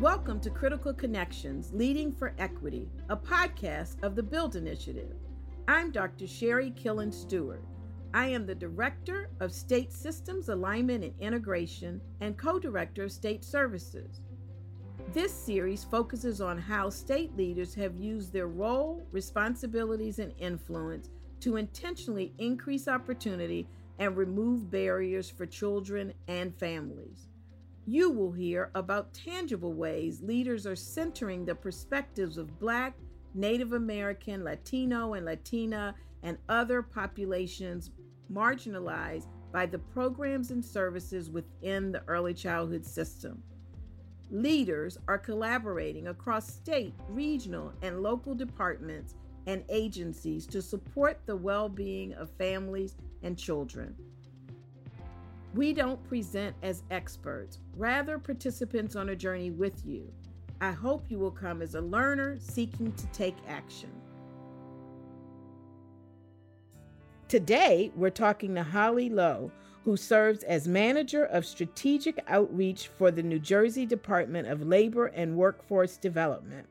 Welcome to Critical Connections Leading for Equity, a podcast of the Build Initiative. I'm Dr. Sherri Killins Stewart. I am the Director of State Systems Alignment and Integration and Co Director of State Services. This series focuses on how state leaders have used their role, responsibilities, and influence to intentionally increase opportunity and remove barriers for children and families you will hear about tangible ways leaders are centering the perspectives of Black, Native American, Latino, and Latina, and other populations marginalized by the programs and services within the early childhood system. Leaders are collaborating across state, regional, and local departments and agencies to support the well being of families and children. We don't present as experts, rather, participants on a journey with you. I hope you will come as a learner seeking to take action. Today, we're talking to Holly Lowe, who serves as Manager of Strategic Outreach for the New Jersey Department of Labor and Workforce Development.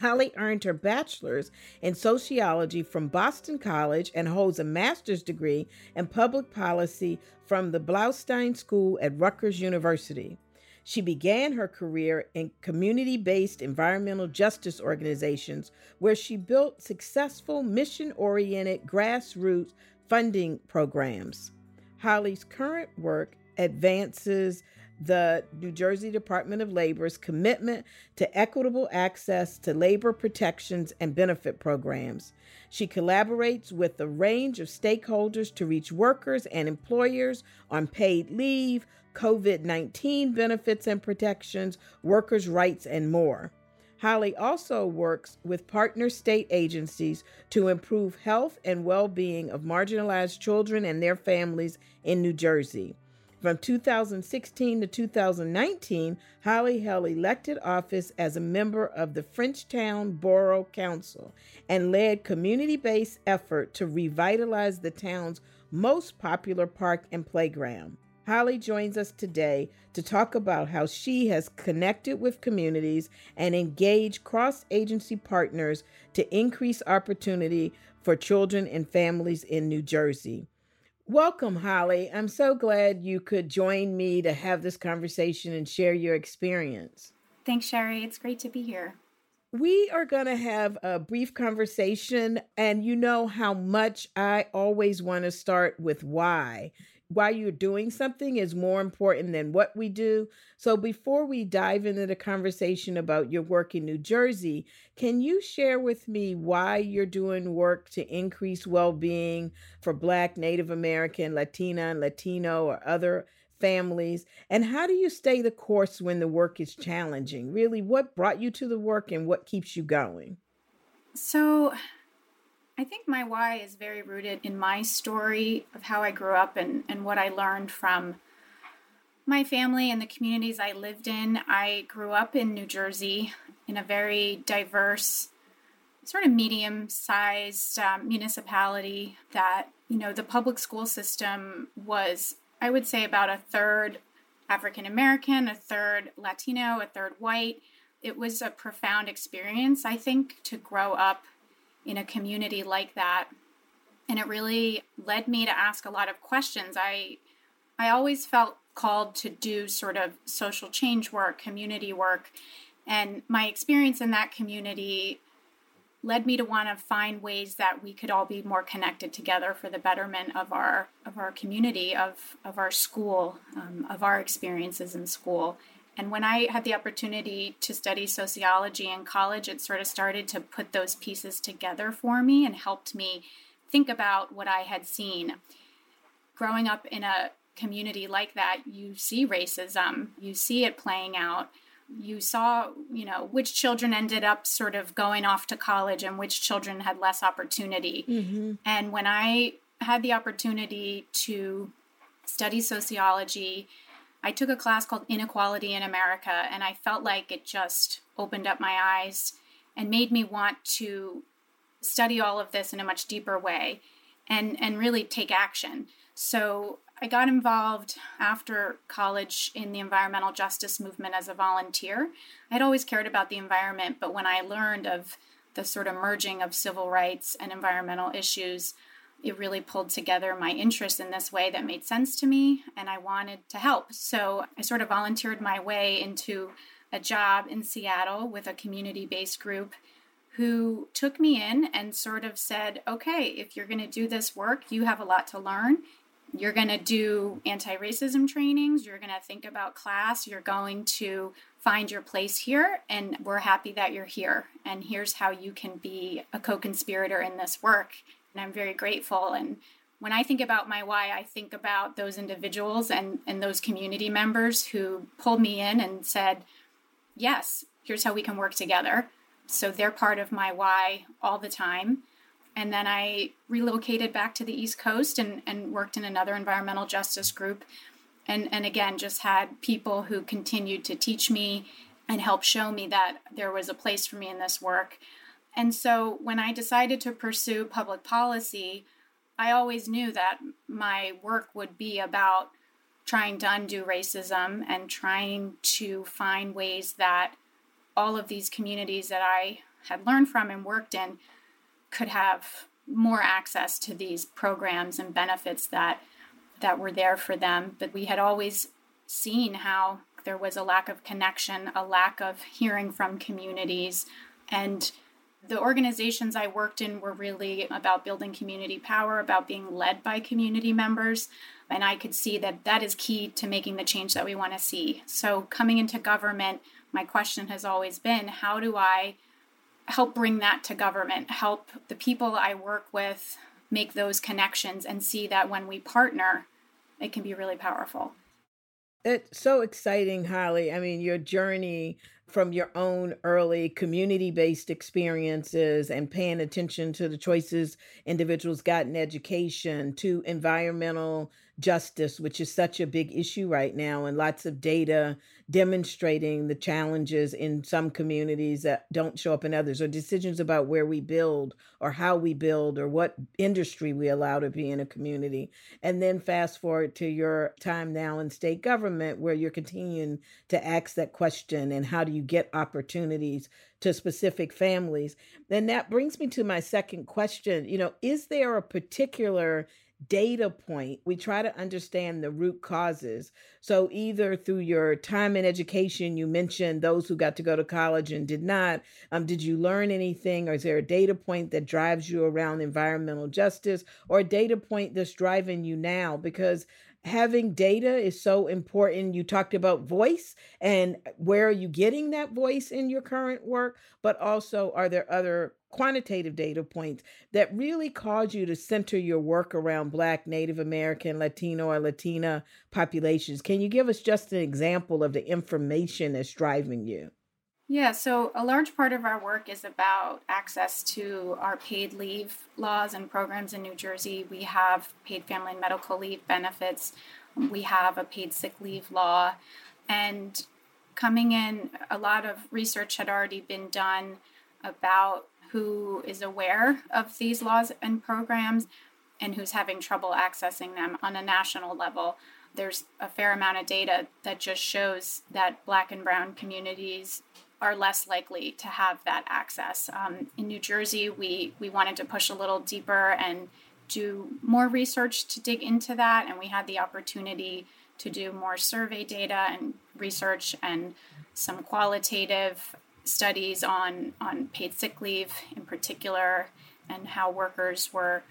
Holly earned her bachelor's in sociology from Boston College and holds a master's degree in public policy from the Bloustein School at Rutgers University. She began her career in community based environmental justice organizations where she built successful mission oriented grassroots funding programs. Holly's current work advances the New Jersey Department of Labor's commitment to equitable access to labor protections and benefit programs. She collaborates with a range of stakeholders to reach workers and employers on paid leave, COVID 19 benefits and protections, workers' rights, and more. Holly also works with partner state agencies to improve health and well being of marginalized children and their families in New Jersey. From 2016 to 2019, Holly held elected office as a member of the Frenchtown Borough Council and led community-based effort to revitalize the town's most popular park and playground. Holly joins us today to talk about how she has connected with communities and engaged cross agency partners to increase opportunity for children and families in New Jersey. Welcome, Holly. I'm so glad you could join me to have this conversation and share your experience. Thanks, Sherri. It's great to be here. We are going to have a brief conversation, and you know how much I always want to start with why why you're doing something is more important than what we do. So, before we dive into the conversation about your work in New Jersey, can you share with me why you're doing work to increase well being for Black, Native American, Latina, and Latino, or other families? And how do you stay the course when the work is challenging? Really, what brought you to the work and what keeps you going? So, I think my why is very rooted in my story of how I grew up and, and what I learned from my family and the communities I lived in. I grew up in New Jersey in a very diverse, sort of medium sized um, municipality that, you know, the public school system was, I would say, about a third African American, a third Latino, a third white. It was a profound experience, I think, to grow up in a community like that. And it really led me to ask a lot of questions. I I always felt called to do sort of social change work, community work, and my experience in that community led me to want to find ways that we could all be more connected together for the betterment of our of our community, of of our school, um, of our experiences in school. And when I had the opportunity to study sociology in college, it sort of started to put those pieces together for me and helped me think about what I had seen. Growing up in a community like that, you see racism, you see it playing out. You saw, you know, which children ended up sort of going off to college and which children had less opportunity. Mm-hmm. And when I had the opportunity to study sociology, I took a class called Inequality in America, and I felt like it just opened up my eyes and made me want to study all of this in a much deeper way and, and really take action. So I got involved after college in the environmental justice movement as a volunteer. I'd always cared about the environment, but when I learned of the sort of merging of civil rights and environmental issues, it really pulled together my interest in this way that made sense to me, and I wanted to help. So I sort of volunteered my way into a job in Seattle with a community based group who took me in and sort of said, okay, if you're going to do this work, you have a lot to learn. You're going to do anti racism trainings. You're going to think about class. You're going to find your place here. And we're happy that you're here. And here's how you can be a co conspirator in this work. And I'm very grateful. And when I think about my why, I think about those individuals and, and those community members who pulled me in and said, yes, here's how we can work together. So they're part of my why all the time. And then I relocated back to the East Coast and, and worked in another environmental justice group. And, and again, just had people who continued to teach me and help show me that there was a place for me in this work. And so when I decided to pursue public policy, I always knew that my work would be about trying to undo racism and trying to find ways that all of these communities that I had learned from and worked in could have more access to these programs and benefits that that were there for them. But we had always seen how there was a lack of connection a lack of hearing from communities and the organizations I worked in were really about building community power, about being led by community members. And I could see that that is key to making the change that we want to see. So, coming into government, my question has always been how do I help bring that to government, help the people I work with make those connections and see that when we partner, it can be really powerful. It's so exciting, Holly. I mean, your journey from your own early community based experiences and paying attention to the choices individuals got in education to environmental justice, which is such a big issue right now, and lots of data demonstrating the challenges in some communities that don't show up in others, or decisions about where we build, or how we build, or what industry we allow to be in a community. And then fast forward to your time now in state government, where you're continuing to ask that question and how do you get opportunities to specific families. Then that brings me to my second question. You know, is there a particular data point, we try to understand the root causes. So, either through your time in education, you mentioned those who got to go to college and did not. Um, did you learn anything, or is there a data point that drives you around environmental justice, or a data point that's driving you now? Because having data is so important. You talked about voice and where are you getting that voice in your current work, but also are there other quantitative data points that really cause you to center your work around Black, Native American, Latino, or Latina populations? Can you give us just an example of the information that's driving you? Yeah, so a large part of our work is about access to our paid leave laws and programs in New Jersey. We have paid family and medical leave benefits, we have a paid sick leave law, and coming in, a lot of research had already been done about who is aware of these laws and programs and who's having trouble accessing them on a national level. There's a fair amount of data that just shows that Black and Brown communities are less likely to have that access. Um, in New Jersey, we, we wanted to push a little deeper and do more research to dig into that, and we had the opportunity to do more survey data and research and some qualitative studies on, on paid sick leave in particular and how workers were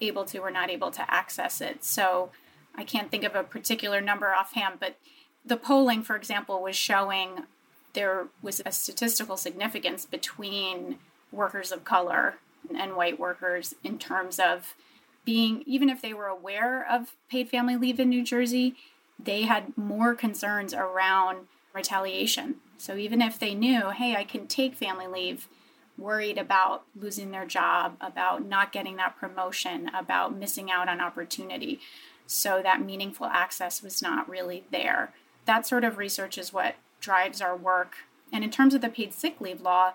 able to or not able to access it. So I can't think of a particular number offhand, but the polling, for example, was showing there was a statistical significance between workers of color and white workers in terms of being, even if they were aware of paid family leave in New Jersey, they had more concerns around retaliation. So even if they knew, hey, I can take family leave, worried about losing their job, about not getting that promotion, about missing out on opportunity. So that meaningful access was not really there. That sort of research is what drives our work. And in terms of the paid sick leave law,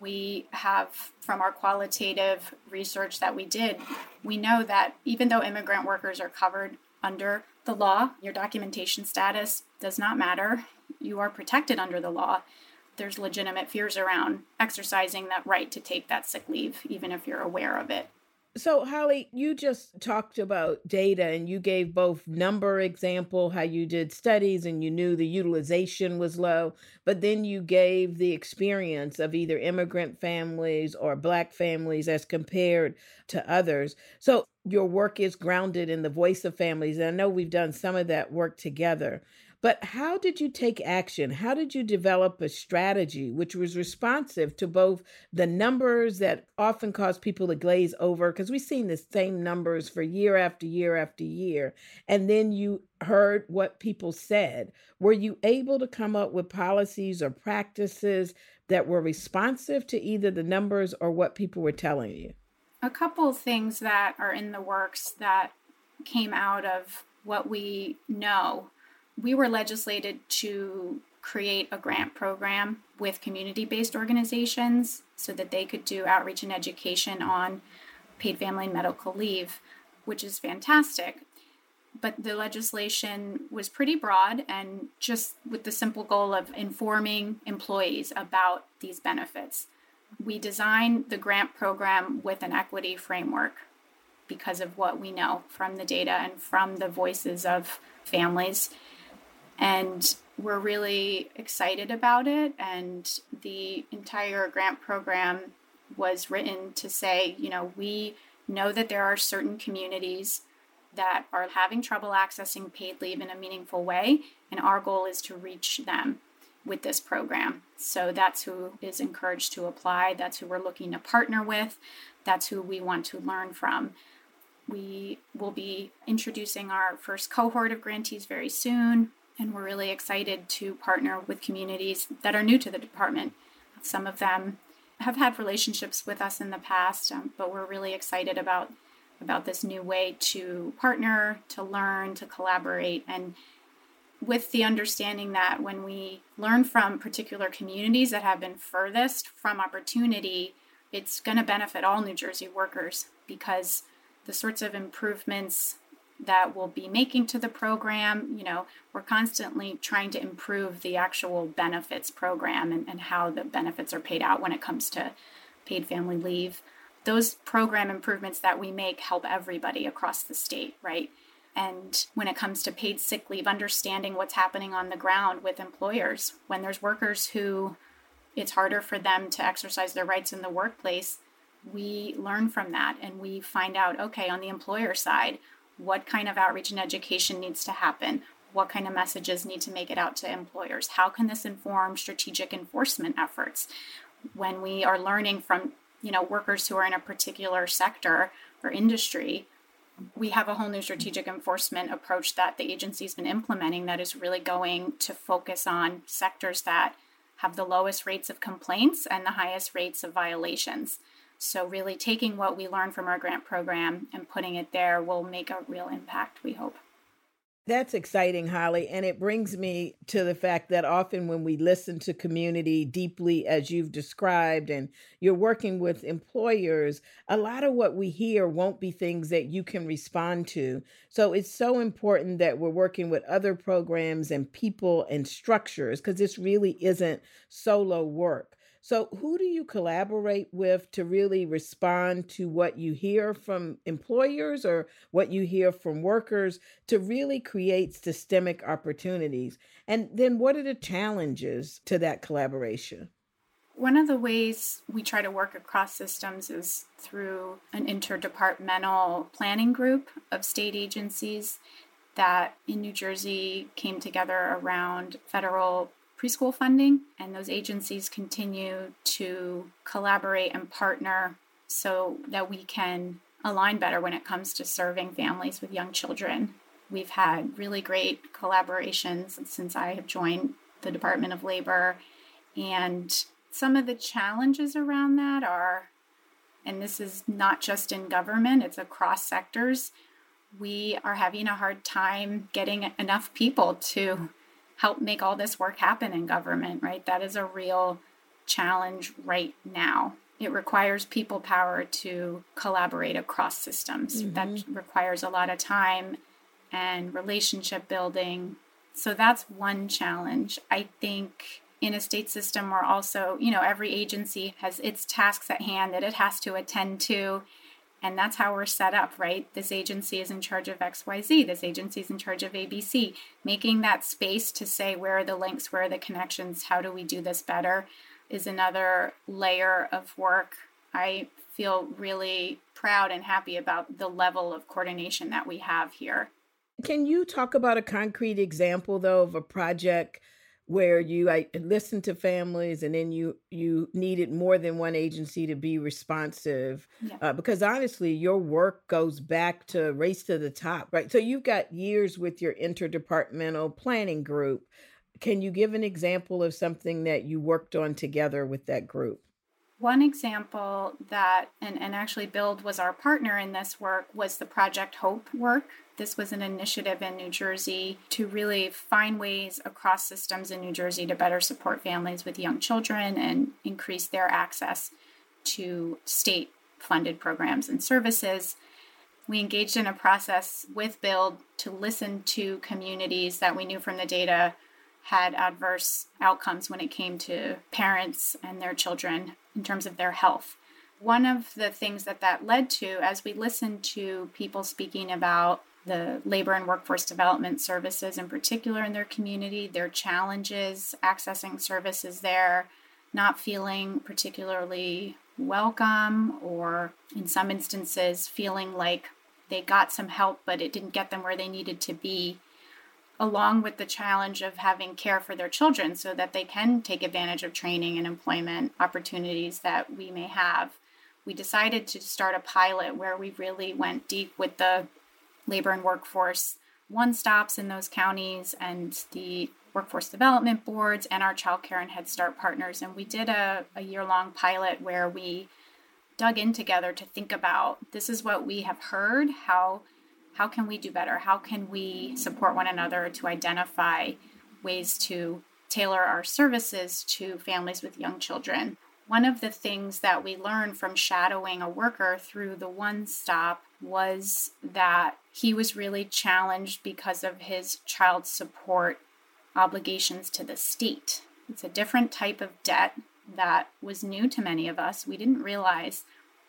we have from our qualitative research that we did, we know that even though immigrant workers are covered under the law. Your documentation status does not matter. You are protected under the law. There's legitimate fears around exercising that right to take that sick leave, even if you're aware of it. So, Holly, you just talked about data and you gave both number example, how you did studies and you knew the utilization was low, but then you gave the experience of either immigrant families or Black families as compared to others. So, your work is grounded in the voice of families. And I know we've done some of that work together. But how did you take action? How did you develop a strategy which was responsive to both the numbers that often cause people to glaze over? Because we've seen the same numbers for year after year after year. And then you heard what people said. Were you able to come up with policies or practices that were responsive to either the numbers or what people were telling you? A couple of things that are in the works that came out of what we know we were legislated to create a grant program with community based organizations so that they could do outreach and education on paid family and medical leave, which is fantastic. But the legislation was pretty broad and just with the simple goal of informing employees about these benefits. We designed the grant program with an equity framework because of what we know from the data and from the voices of families and we're really excited about it. And the entire grant program was written to say, you know, we know that there are certain communities that are having trouble accessing paid leave in a meaningful way, and our goal is to reach them with this program. So that's who is encouraged to apply, that's who we're looking to partner with, that's who we want to learn from. We will be introducing our first cohort of grantees very soon and we're really excited to partner with communities that are new to the department. Some of them have had relationships with us in the past, um, but we're really excited about about this new way to partner, to learn, to collaborate, and with the understanding that when we learn from particular communities that have been furthest from opportunity, it's going to benefit all New Jersey workers because the sorts of improvements that we'll be making to the program. You know, we're constantly trying to improve the actual benefits program and, and how the benefits are paid out when it comes to paid family leave. Those program improvements that we make help everybody across the state, right? And when it comes to paid sick leave, understanding what's happening on the ground with employers, when there's workers who it's harder for them to exercise their rights in the workplace, we learn from that and we find out okay, on the employer side, what kind of outreach and education needs to happen? What kind of messages need to make it out to employers? How can this inform strategic enforcement efforts? When we are learning from you know workers who are in a particular sector or industry we have a whole new strategic enforcement approach that the agency's been implementing that is really going to focus on sectors that have the lowest rates of complaints and the highest rates of violations so, really taking what we learned from our grant program and putting it there will make a real impact, we hope. That's exciting, Holly. And it brings me to the fact that often when we listen to community deeply, as you've described, and you're working with employers, a lot of what we hear won't be things that you can respond to. So it's so important that we're working with other programs and people and structures because this really isn't solo work. So, who do you collaborate with to really respond to what you hear from employers or what you hear from workers to really create systemic opportunities? And then, what are the challenges to that collaboration? One of the ways we try to work across systems is through an interdepartmental planning group of state agencies that in New Jersey came together around federal preschool funding, and those agencies continue to collaborate and partner so that we can align better when it comes to serving families with young children. We've had really great collaborations since I have joined the Department of Labor, and some of the challenges around that are, and this is not just in government, it's across sectors. We are having a hard time getting enough people to help make all this work happen in government, right? That is a real challenge right now. It requires people power to collaborate across systems. Mm-hmm. That requires a lot of time and relationship building. So that's one challenge. I think in a state system where also, you know, every agency has its tasks at hand that it has to attend to. And that's how we're set up, right? This agency is in charge of XYZ, this agency is in charge of ABC. Making that space to say where are the links, where are the connections, how do we do this better is another layer of work. I feel really proud and happy about the level of coordination that we have here. Can you talk about a concrete example, though, of a project? Where you I listened to families and then you you needed more than one agency to be responsive yeah. uh, because honestly your work goes back to race to the top right? So you've got years with your interdepartmental planning group. Can you give an example of something that you worked on together with that group? One example that and, and actually build was our partner in this work was the project hope work this was an initiative in New Jersey to really find ways across systems in New Jersey to better support families with young children and increase their access to state funded programs and services. We engaged in a process with Build to listen to communities that we knew from the data had adverse outcomes when it came to parents and their children in terms of their health. One of the things that that led to, as we listened to people speaking about the labor and workforce development services in particular in their community, their challenges accessing services there, not feeling particularly welcome, or in some instances, feeling like they got some help but it didn't get them where they needed to be, along with the challenge of having care for their children so that they can take advantage of training and employment opportunities that we may have. We decided to start a pilot where we really went deep with the labor and workforce one stops in those counties and the workforce development boards and our child care and Head Start partners. And we did a, a year long pilot where we dug in together to think about this is what we have heard. How, how can we do better? How can we support one another to identify ways to tailor our services to families with young children? One of the things that we learned from shadowing a worker through the one stop was that he was really challenged because of his child support obligations to the state. It's a different type of debt that was new to many of us. We didn't realize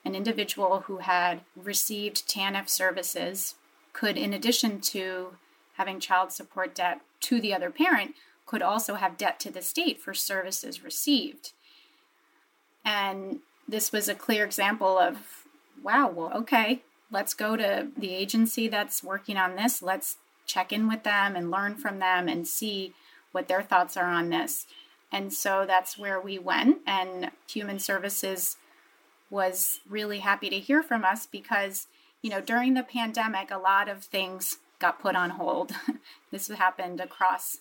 an individual who had received TANF services could, in addition to having child support debt to the other parent, could also have debt to the state for services received. And this was a clear example of wow, well, okay, let's go to the agency that's working on this. Let's check in with them and learn from them and see what their thoughts are on this. And so that's where we went. And Human Services was really happy to hear from us because, you know, during the pandemic, a lot of things got put on hold. this happened across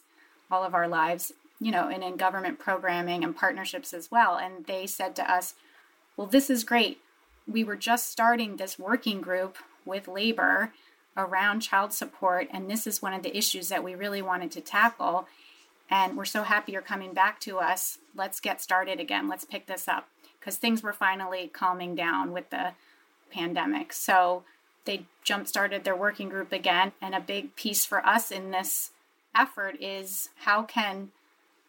all of our lives, you know, and in government programming and partnerships as well. And they said to us, well, this is great we were just starting this working group with labor around child support, and this is one of the issues that we really wanted to tackle. And we're so happy you're coming back to us. Let's get started again. Let's pick this up because things were finally calming down with the pandemic. So they jump started their working group again. And a big piece for us in this effort is how can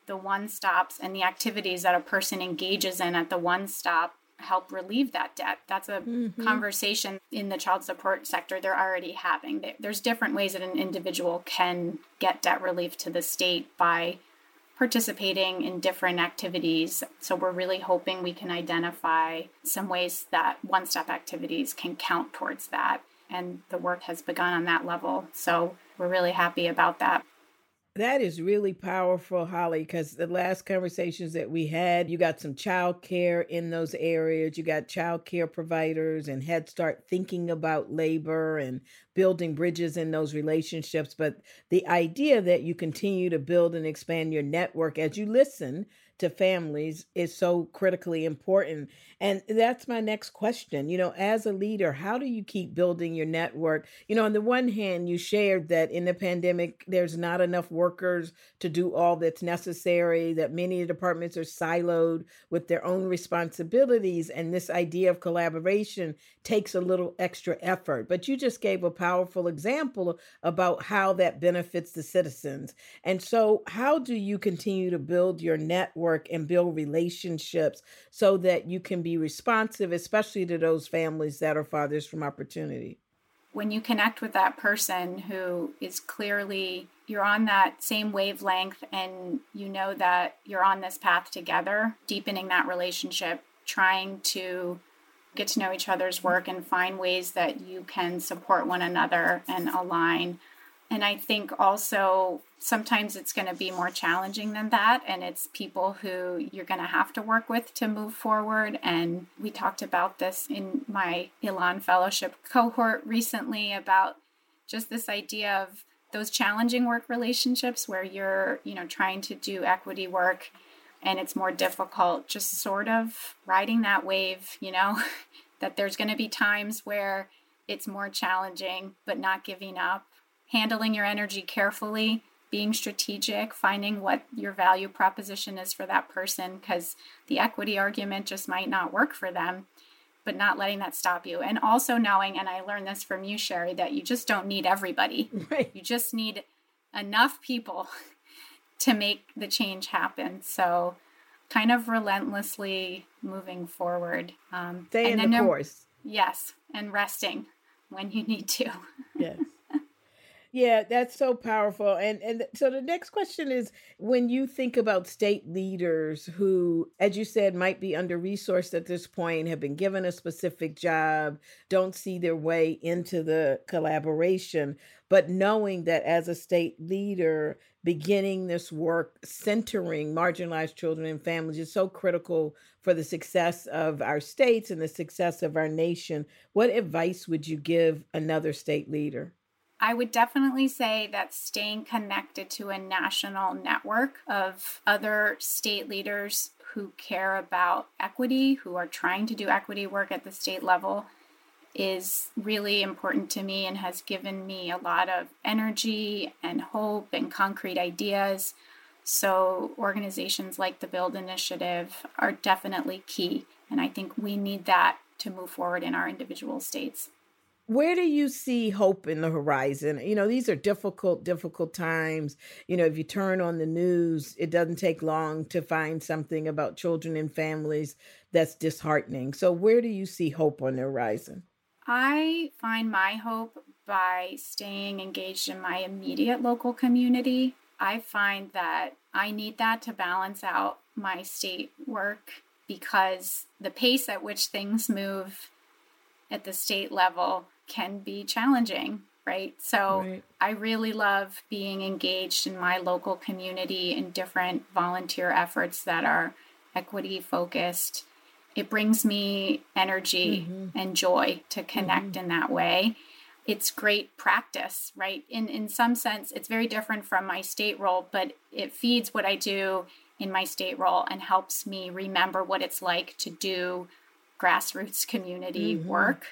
the one stops and the activities that a person engages in at the one stop help relieve that debt. That's a mm-hmm. conversation in the child support sector they're already having. There's different ways that an individual can get debt relief to the state by participating in different activities. So we're really hoping we can identify some ways that one stop activities can count towards that. And the work has begun on that level. So we're really happy about that. That is really powerful, Holly, because the last conversations that we had, you got some child care in those areas. You got child care providers and Head Start thinking about labor and building bridges in those relationships. But the idea that you continue to build and expand your network as you listen to families is so critically important. And that's my next question. You know, as a leader, how do you keep building your network? You know, on the one hand, you shared that in the pandemic, there's not enough workers to do all that's necessary, that many departments are siloed with their own responsibilities. And this idea of collaboration takes a little extra effort. But you just gave a powerful example about how that benefits the citizens. And so, how do you continue to build your network and build relationships so that you can be responsive, especially to those families that are fathers from opportunity? When you connect with that person who is clearly you're on that same wavelength and you know that you're on this path together, deepening that relationship, trying to get to know each other's work and find ways that you can support one another and align. And I think also sometimes it's going to be more challenging than that. And it's people who you're going to have to work with to move forward. And we talked about this in my Elan Fellowship cohort recently about just this idea of those challenging work relationships where you're, you know, trying to do equity work and it's more difficult just sort of riding that wave, you know, that there's going to be times where it's more challenging, but not giving up, handling your energy carefully, being strategic, finding what your value proposition is for that person, because the equity argument just might not work for them, but not letting that stop you. And also knowing, and I learned this from you, Sherri, that you just don't need everybody. Right. You just need enough people to make the change happen. So, kind of relentlessly moving forward. Um, Stay in the course. Yes, and resting when you need to. yes. Yeah, that's so powerful. And and so the next question is when you think about state leaders who as you said might be under resourced at this point, have been given a specific job, don't see their way into the collaboration, but knowing that as a state leader beginning this work centering marginalized children and families is so critical for the success of our states and the success of our nation. What advice would you give another state leader? I would definitely say that staying connected to a national network of other state leaders who care about equity, who are trying to do equity work at the state level, is really important to me and has given me a lot of energy and hope and concrete ideas. So, organizations like the Build Initiative are definitely key. And I think we need that to move forward in our individual states where do you see hope in the horizon? You know, these are difficult, difficult times. You know, if you turn on the news, it doesn't take long to find something about children and families that's disheartening. So, where do you see hope on the horizon? I find my hope by staying engaged in my immediate local community. I find that I need that to balance out my state work because the pace at which things move at the state level can be challenging, right? So right. I really love being engaged in my local community in different volunteer efforts that are equity focused. It brings me energy mm-hmm. and joy to connect mm-hmm. in that way. It's great practice, right? In in some sense, it's very different from my state role, but it feeds what I do in my state role and helps me remember what it's like to do grassroots community mm-hmm. work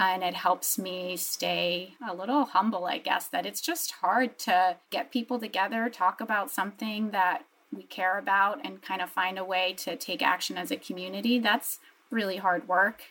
Uh, and it helps me stay a little humble, I guess, that it's just hard to get people together, talk about something that we care about, and kind of find a way to take action as a community. That's really hard work.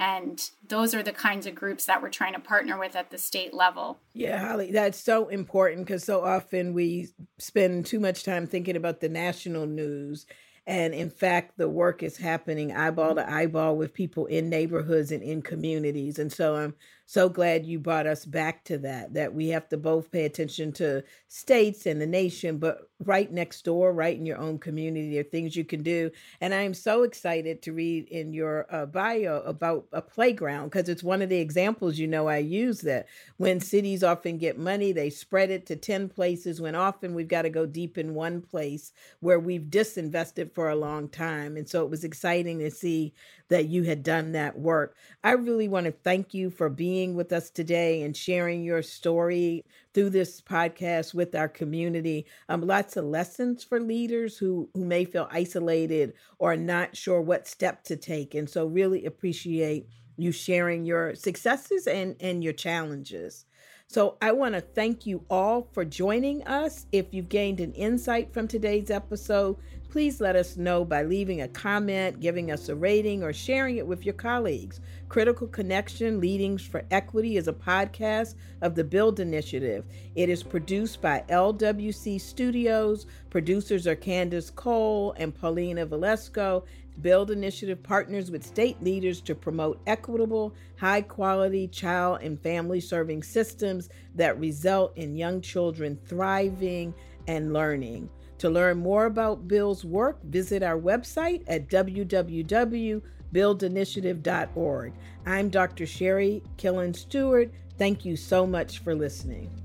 And those are the kinds of groups that we're trying to partner with at the state level. Yeah, Holly, that's so important because so often we spend too much time thinking about the national news and in fact, the work is happening eyeball to eyeball with people in neighborhoods and in communities. And so I'm so glad you brought us back to that, that we have to both pay attention to states and the nation, but right next door, right in your own community, there are things you can do. And I am so excited to read in your uh, bio about a playground because it's one of the examples you know I use that when cities often get money, they spread it to 10 places, when often we've got to go deep in one place where we've disinvested for a long time. And so it was exciting to see that you had done that work. I really want to thank you for being being with us today and sharing your story through this podcast with our community. Um, lots of lessons for leaders who, who may feel isolated or not sure what step to take. And so, really appreciate you sharing your successes and, and your challenges. So, I want to thank you all for joining us. If you've gained an insight from today's episode, please let us know by leaving a comment, giving us a rating, or sharing it with your colleagues. Critical Connection Leadings for Equity is a podcast of the Build Initiative. It is produced by LWC Studios. Producers are Candace Cole and Paulina Valesco. Build Initiative partners with state leaders to promote equitable, high quality child and family serving systems that result in young children thriving and learning. To learn more about Build's work, visit our website at www.buildinitiative.org. I'm Dr. Sherri Killins Stewart. Thank you so much for listening.